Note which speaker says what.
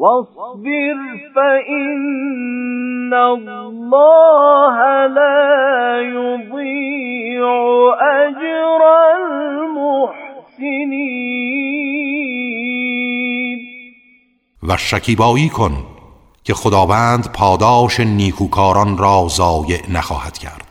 Speaker 1: واصبر فإن الله لا يضيع أجر المحسنين.
Speaker 2: و شکیبایی کن که خداوند پاداش نیکوکاران را ضایع نخواهد کرد.